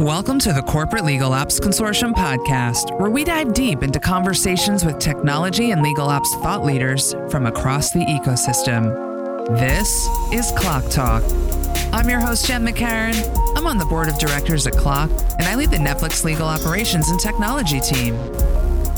Welcome to the Corporate Legal Ops Consortium podcast, where we dive deep into conversations with technology and legal ops thought leaders from across the ecosystem. This is CLOC Talk. I'm your host, Jenn McCarron. I'm on the board of directors at CLOC, and I lead the Netflix legal operations and technology team.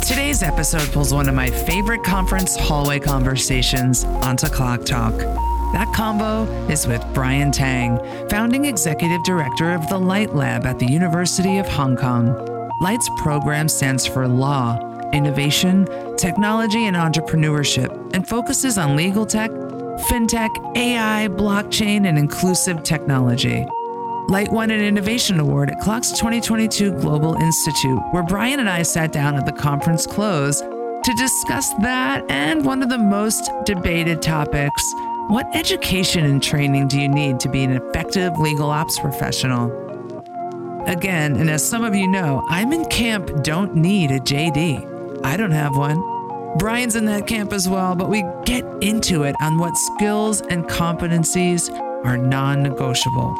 Today's episode pulls one of my favorite conference hallway conversations onto CLOC Talk. That combo is with Brian Tang, founding executive director of the LITE Lab at the University of Hong Kong. LITE's program stands for Law, Innovation, Technology, and Entrepreneurship and focuses on legal tech, fintech, AI, blockchain, and inclusive technology. LITE won an innovation award at CLOC's 2022 Global Institute, where Brian and I sat down at the conference close to discuss that and one of the most debated topics what education and training do you need to be an effective legal ops professional? Again, and as some of you know, I'm in camp don't need a JD. I don't have one. Brian's in that camp as well, but we get into it on what skills and competencies are non negotiable.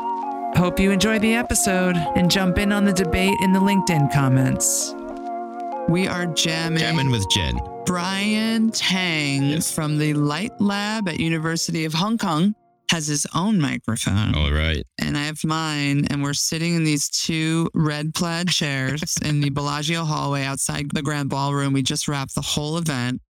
Hope you enjoy the episode and jump in on the debate in the LinkedIn comments. We are jamming. Jamming with Jenn. Brian Tang Yes. from the LITE Lab at University of Hong Kong has his own microphone All right. and I have mine and we're sitting in these two red plaid chairs in the Bellagio hallway outside the Grand Ballroom. We just wrapped the whole event.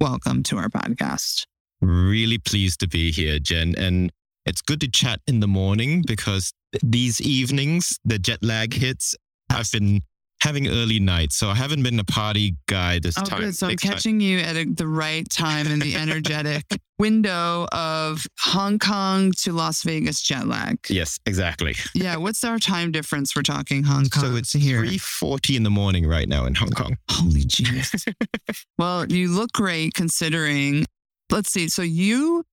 Welcome to our podcast. Really pleased to be here, Jenn. And it's good to chat in the morning because these evenings, the jet lag hits. I've been having early nights, so I haven't been a party guy this Oh, time. good. So I'm big time. catching you at a, the right time in the energetic window of Hong Kong to Las Vegas jet lag. Yes, exactly. Yeah. What's our time difference? We're talking Hong Kong. So it's here. three forty in the morning right now in Hong oh, Kong. Holy Jesus. well, you look great considering. Let's see. So you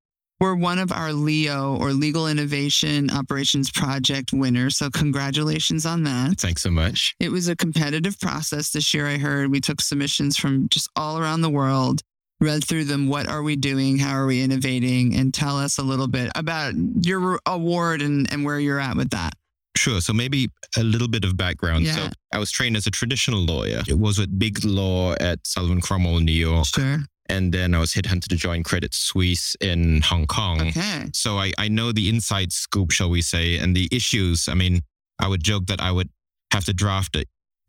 were one of our LIO or Legal Innovation Operations Project winners. So congratulations on that. Thanks so much. It was a competitive process this year, I heard. We took submissions from just all around the world, read through them. What are we doing? How are we innovating? And tell us a little bit about your award and, and where you're at with that. Sure. So maybe a little bit of background. Yeah. So I was trained as a traditional lawyer. It was with big law at Sullivan Cromwell in New York. Sure. And then I was headhunted to join Credit Suisse in Hong Kong. Okay. So I, I know the inside scoop, shall we say, and the issues. I mean, I would joke that I would have to draft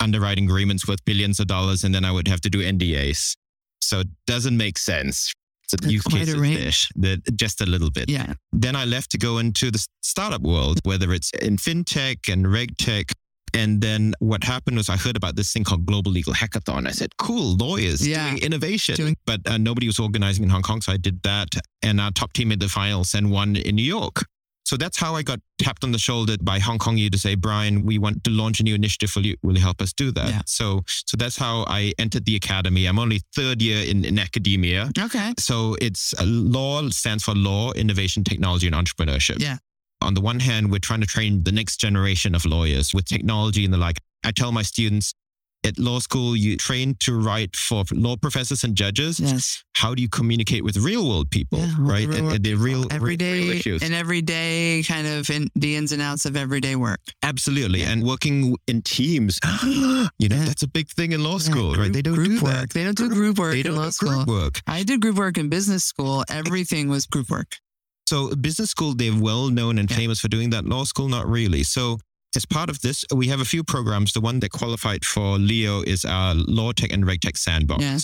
underwriting agreements worth billions of dollars and then I would have to do NDAs. So it doesn't make sense. A That's use quite case a range. there, that- just a little bit. Yeah. Then I left to go into the startup world, whether it's in fintech and reg tech. And then what happened was I heard about this thing called Global Legal Hackathon. I said, cool, lawyers Yeah. doing innovation. Doing- but uh, nobody was organizing in Hong Kong. So I did that. And our top team made the finals and won in New York. So that's how I got tapped on the shoulder by Hong Kong U to say, Brian, we want to launch a new initiative. Will you, will you help us do that? Yeah. So, so that's how I entered the academy. I'm only third year in, in academia. Okay. So it's uh, law stands for law, innovation, technology, and entrepreneurship. Yeah. On the one hand, we're trying to train the next generation of lawyers with technology and the like. I tell my students at law school, you train to write for law professors and judges. Yes. How do you communicate with real world people, Yeah, right? the And, real- and the real, real, everyday real issues. and everyday kind of in the ins and outs of everyday work. Absolutely. Yeah. And working in teams, you know, Yeah. that's a big thing in law school, right? They don't group do work. that. They don't do group work They don't law do school. group work. I did group work in business school. Everything was group work. So business school, they're well known and Yeah. famous for doing that. Law school, not really. So as part of this, we have a few programs. The one that qualified for LIO is our Law Tech and Reg Tech Sandbox. Yeah.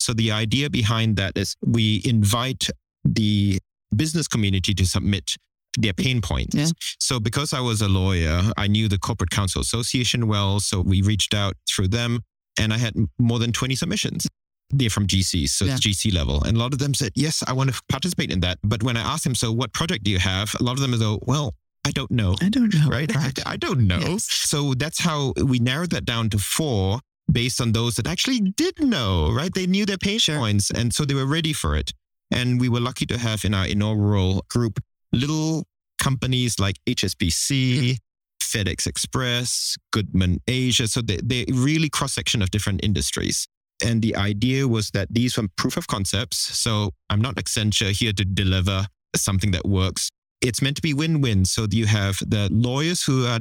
So the idea behind that is we invite the business community to submit their pain points. Yeah. So because I was a lawyer, I knew the Corporate Counsel Association well. So we reached out through them and I had more than 20 submissions. They're from GCs, so it's GC level. And a lot of them said, yes, I want to participate in that. But when I asked them, so what project do you have? A lot of them go, well, I don't know. I don't know. Right? Right. I don't know. Yes. So that's how we narrowed that down to four based on those that actually did know, right? They knew their pain points. And so they were ready for it. And we were lucky to have in our inaugural group little companies like HSBC, FedEx Express, Goodman Asia. So they, they really cross section of different industries. And the idea was that these were proof of concepts. So I'm not Accenture here to deliver something that works. It's meant to be win win. So you have the lawyers who are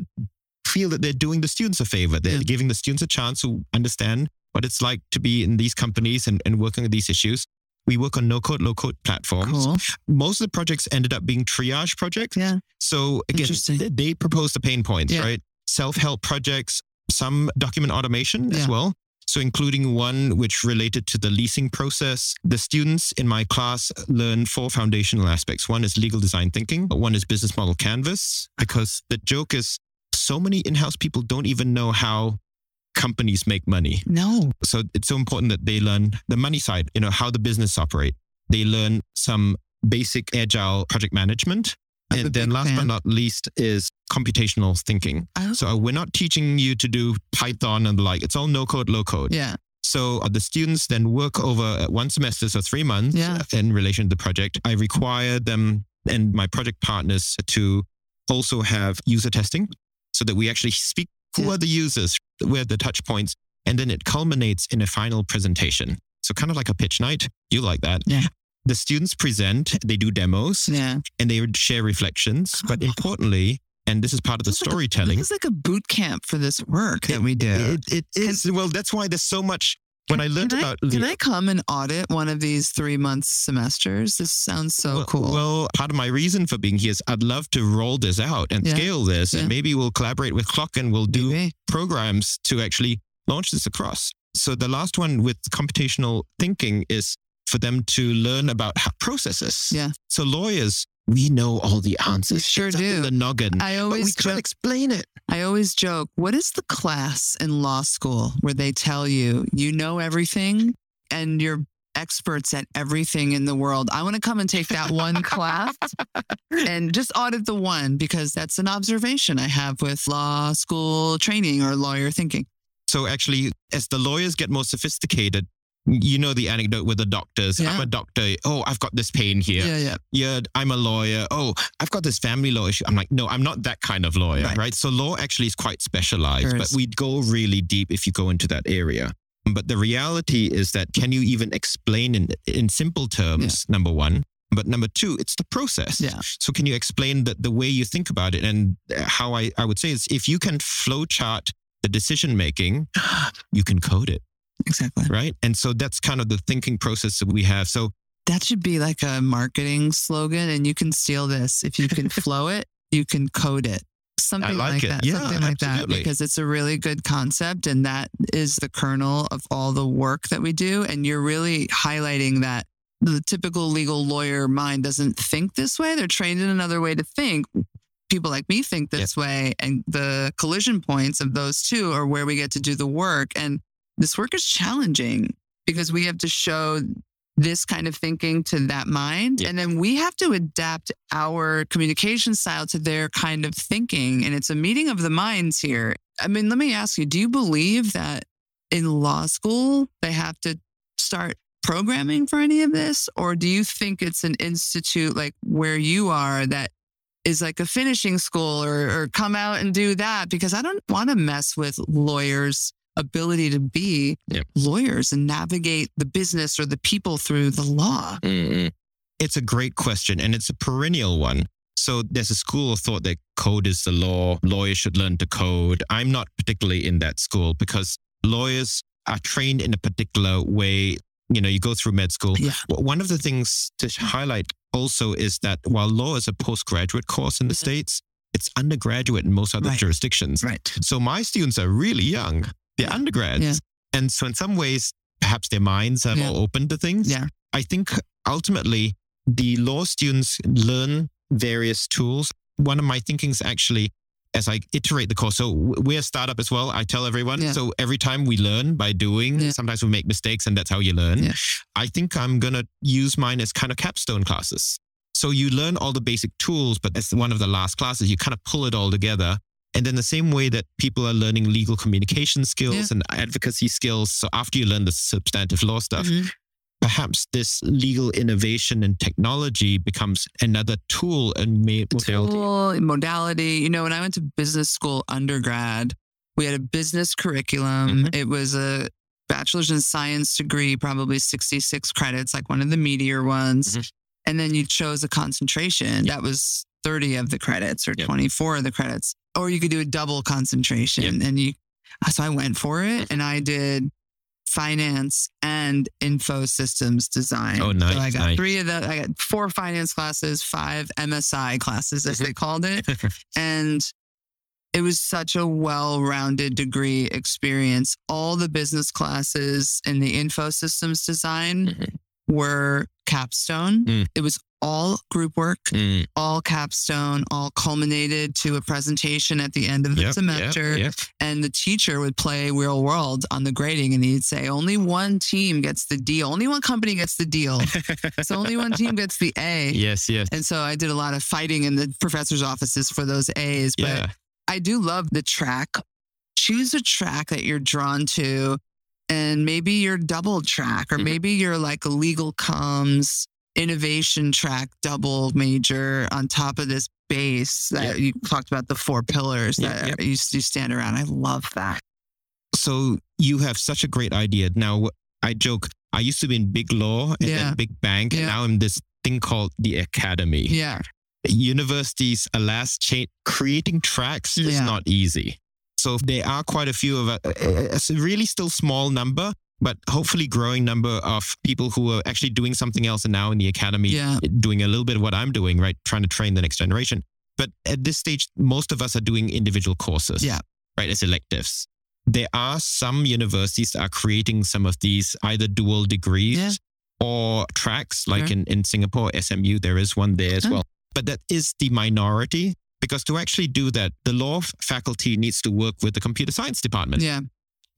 feel that they're doing the students a favor. They're Yeah. giving the students a chance to understand what it's like to be in these companies and, and working with these issues. We work on no code, low code platforms. Cool. Most of the projects ended up being triage projects. Yeah. So again, they, they propose the pain points, Yeah. right? Self help projects, some document automation Yeah. as well. So, including one which related to the leasing process. The students in my class learn four foundational aspects. One is legal design thinking, one is business model canvas, because the joke is so many in house people don't even know how companies make money. No. So, it's so important that they learn the money side, you know, how the business operate. They learn some basic agile project management. And then last but not least is computational thinking. Oh. So we're not teaching you to do Python and the like. It's all no code, low code. Yeah. So uh, the students then work over uh, one semester, so three months Yeah. uh, in relation to the project. I require them and my project partners to also have user testing so that we actually speak who Yeah. are the users, where are the touch points, and then it culminates in a final presentation. So kind of like a pitch night. You like that. Yeah. The students present, they do demos Yeah. and they share reflections. But oh. importantly, and this is part of the It's like a- storytelling, is like a boot camp for this work that we do. it, it is well. That's why there's so much. When I learned can about I, can I come and audit one of these three month semesters? This sounds so well, cool. Well, part of my reason for being here is I'd love to roll this out and Yeah. scale this, Yeah. and maybe we'll collaborate with CLOC and we'll do Maybe. programs to actually launch this across. So the last one with computational thinking is for them to learn about processes. Yeah. So lawyers, we know all the answers. sure It's do. The noggin. I but we always can't explain it. I always joke, what is the class in law school where they tell you you know everything and you're experts at everything in the world? I want to come and take that one class and just audit the one because that's an observation I have with law school training or lawyer thinking. So actually, as the lawyers get more sophisticated, you know the anecdote with the doctors. Yeah. I'm a doctor. Oh, I've got this pain here. Yeah, yeah. Yeah, I'm a lawyer. Oh, I've got this family law issue. I'm like, no, I'm not that kind of lawyer, Right. right? So law actually is quite specialized, but is. we go really deep if you go into that area. But the reality is that can you even explain in in simple terms? Number one. But number two, it's the process. Yeah. So can you explain the, the way you think about it? And uh, how I, I would say is if you can flowchart the decision making, you can code it, Exactly. right? And so that's kind of the thinking process that we have. So That should be like a marketing slogan, and you can steal this. If you can flow it, you can code it. Something like like, it. that. Yeah, something like that. Because it's a really good concept, and that is the kernel of all the work that we do. And you're really highlighting that the typical legal lawyer mind doesn't think this way. They're trained in another way to think. People like me think this way, and the collision points of those two are where we get to do the work. And this work is challenging because we have to show this kind of thinking to that mind. Yeah. And then we have to adapt our communication style to their kind of thinking. And it's a meeting of the minds here. I mean, let me ask you do you believe that in law school they have to start programming for any of this? Or do you think it's an institute like where you are that is like a finishing school or, or come out and do that? Because I don't want to mess with lawyers' ability to be Yeah. lawyers and navigate the business or the people through the law. Mm-hmm. It's a great question and it's a perennial one. So there's a school of thought that code is the law. Lawyers should learn to code. I'm not particularly in that school because lawyers are trained in a particular way. You know, you go through med school. Yeah. One of the things to highlight also is that while law is a postgraduate course in the Yeah. States, it's undergraduate in most other Right. jurisdictions. Right. So my students are really young. They're Yeah. undergrads. Yeah. And so in some ways, perhaps their minds are more open to things. Yeah. I think ultimately the law students learn various tools. One of my thinkings actually, as I iterate the course, so we're a startup as well. I tell everyone. Yeah. So every time we learn by doing, Yeah. sometimes we make mistakes and that's how you learn. Yeah. I think I'm going to use mine as kind of capstone classes. So you learn all the basic tools, but as one of the last classes, you kind of pull it all together. And then the same way that people are learning legal communication skills Yeah. and advocacy skills. So after you learn the substantive law stuff, Mhm. perhaps this legal innovation and technology becomes another tool and modality. Tool, modality. You know, when I went to business school undergrad, we had a business curriculum. Mhm. It was a bachelor's in science degree, probably 66 credits, like one of the meteor ones. Mhm. And then you chose a concentration. That was 30 of the credits or Yep. 24 of the credits. Or you could do a double concentration. And you, so I went for it and I did finance and info systems design. Oh, nice, So I got nice. three of the, I got four finance classes, five MSI classes, as they called it. And it was such a well rounded degree experience. All the business classes in the info systems design Mhm. were capstone. Mm. It was all group work, Mm, all capstone, all culminated to a presentation at the end of the yep, semester. Yep, And the teacher would play real world on the grading and he'd say, only one team gets the deal. Only one company gets the deal. yep. so only one team gets the A. yes, yes. And so I did a lot of fighting in the professor's offices for those A's. But Yeah. I do love the track. Choose a track that you're drawn to, and maybe you're double track, or Mhm. maybe you're like a legal comms innovation track double major on top of this base that you talked about the four pillars that yep. you, you stand around. I love that. So you have such a great idea. Now, I joke, I used to be in big law and Yeah. then big bank, and now I'm this thing called the academy. Yeah. Universities, alas, cha- creating tracks is Yeah. not easy. So there are quite a few of a, it's a really still small number, but hopefully growing number of people who are actually doing something else and now in the academy Yeah. doing a little bit of what I'm doing, right? Trying to train the next generation. But at this stage, most of us are doing individual courses, Yeah. right? As electives. There are some universities that are creating some of these either dual degrees Yeah. or tracks, like Sure. in, in Singapore, SMU, there is one there as Oh. well. But that is the minority because to actually do that, the law faculty needs to work with the computer science department. Yeah.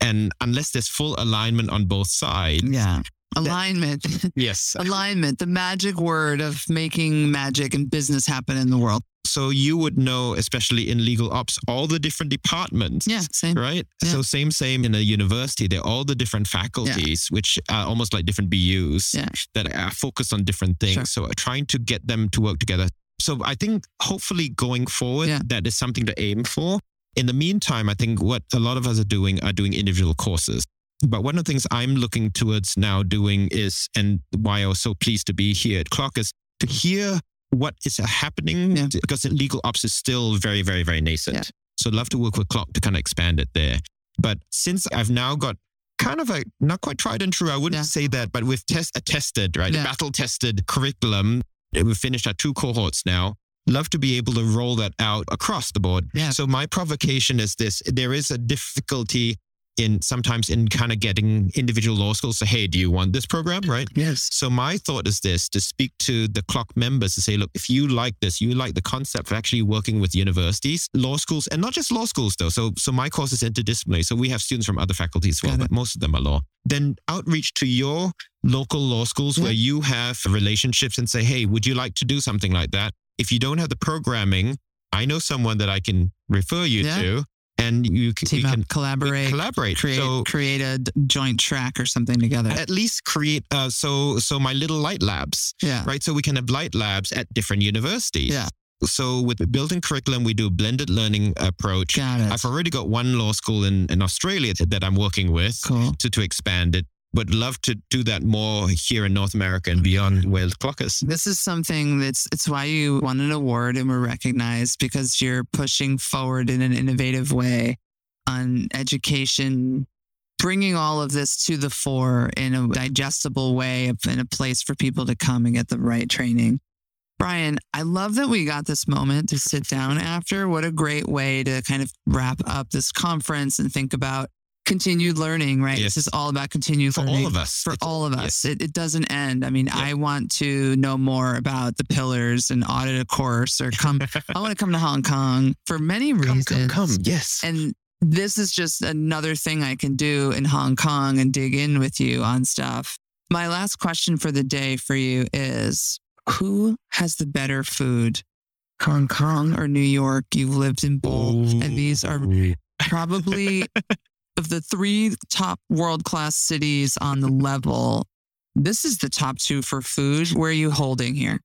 And unless there's full alignment on both sides, Yeah. Alignment. yes. Alignment, the magic word of making magic and business happen in the world. So you would know, especially in legal ops, all the different departments. Yeah. Same. Right. Yeah. So same, same in a university. They're all the different faculties, which are almost like different BUs Yeah. that are focused on different things. Sure. So trying to get them to work together. So I think hopefully going forward, Yeah. that is something to aim for. In the meantime, I think what a lot of us are doing are doing individual courses. But one of the things I'm looking towards now doing is, and why I was so pleased to be here at CLOC is to hear what is happening Yeah. because legal ops is still very, very, very nascent. Yeah. So I'd love to work with CLOC to kind of expand it there. But since I've now got kind of a not quite tried and true, I wouldn't Yeah. say that, but we've test tested, right? Battle tested curriculum. We've finished our two cohorts now. Love to be able to roll that out across the board. Yeah. So my provocation is this: there is a difficulty in sometimes in kind of getting individual law schools to, hey, do you want this program, right? Yes. So my thought is this: to speak to the CLOC members to say, look, if you like this, you like the concept of actually working with universities, law schools, and not just law schools though. So so my course is interdisciplinary. So we have students from other faculties as well, but most of them are law. Then outreach to your local law schools Yeah. where you have relationships and say, hey, would you like to do something like that? If you don't have the programming, I know someone that I can refer you Yeah. to, and you can, Team up, can collaborate, collaborate. create So create a joint track or something together. at least create uh, so so my little LITE labs yeah. right? So we can have LITE labs at different universities. Yeah. So with the built-in curriculum, we do a blended learning approach. Got it. I've already got one law school in, in Australia that, that I'm working with cool. to, to expand it. But love to do that more here in North America and beyond where the CLOC is. This is something that's it's why you won an award and were recognized because you're pushing forward in an innovative way on education, bringing all of this to the fore in a digestible way, in a place for people to come and get the right training. Brian, I love that we got this moment to sit down after. What a great way to kind of wrap up this conference and think about continued learning, right? Yes. This is all about continued For learning all of us. for It's- all of yes. us. It, it doesn't end. I mean. I want to know more about the pillars and audit a course or come. I want to come to Hong Kong for many reasons. come, come. Yes. And this is just another thing I can do in Hong Kong and dig in with you on stuff. My last question for the day for you is who has the better food? Hong Kong or New York? You've lived in both. And these are probably of the three top world class cities on the level. This is the top two for food. Where are you holding here?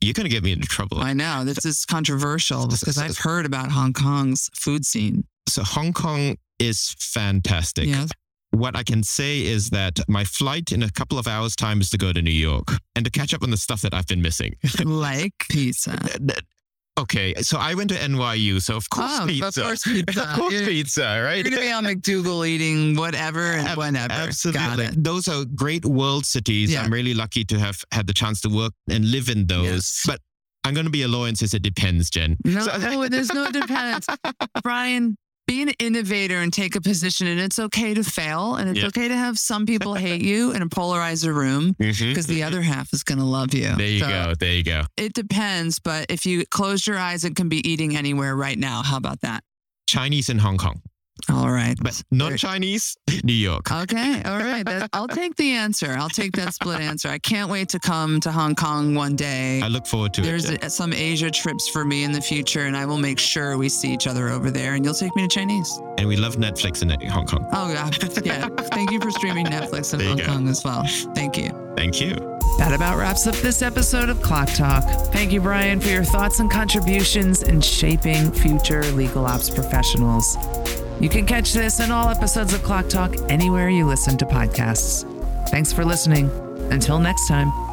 You're going to get me into trouble. I know this is controversial because I've heard about Hong Kong's food scene. So Hong Kong is fantastic. Yeah. What I can say is that my flight in a couple of hours' time is to go to New York and to catch up on the stuff that I've been missing. like pizza. Okay, so I went to NYU, so of course Oh, of pizza. course pizza. of course pizza, right? You're gonna be on MacDougal eating whatever and Ab- whenever. Got Absolutely. it. Those are great world cities. Yeah. I'm really lucky to have had the chance to work and live in those. Yes. But I'm going to be a lawyer and says it depends, Jenn. No, So- oh, there's no dependence. Brian, be an innovator and take a position, and it's okay to fail, and it's Yeah. okay to have some people hate you and polarize a room Mhm. because the other half is going to love you. There you So go. There you go. It depends, but if you close your eyes, it can be eating anywhere right now. How about that? Chinese in Hong Kong, All right. but non Chinese, New York. Okay. All right. That, I'll take the answer. I'll take that split answer. I can't wait to come to Hong Kong one day. I look forward to There's it. There's some Asia trips for me in the future, and I will make sure we see each other over there. And you'll take me to Chinese. And we love Netflix in Hong Kong. Oh yeah, yeah. Thank you for streaming Netflix in Hong go. Kong as well. Thank you. Thank you. That about wraps up this episode of CLOC Talk. Thank you, Brian, for your thoughts and contributions in shaping future legal ops professionals. You can catch this and all episodes of CLOC Talk anywhere you listen to podcasts. Thanks for listening. Until next time.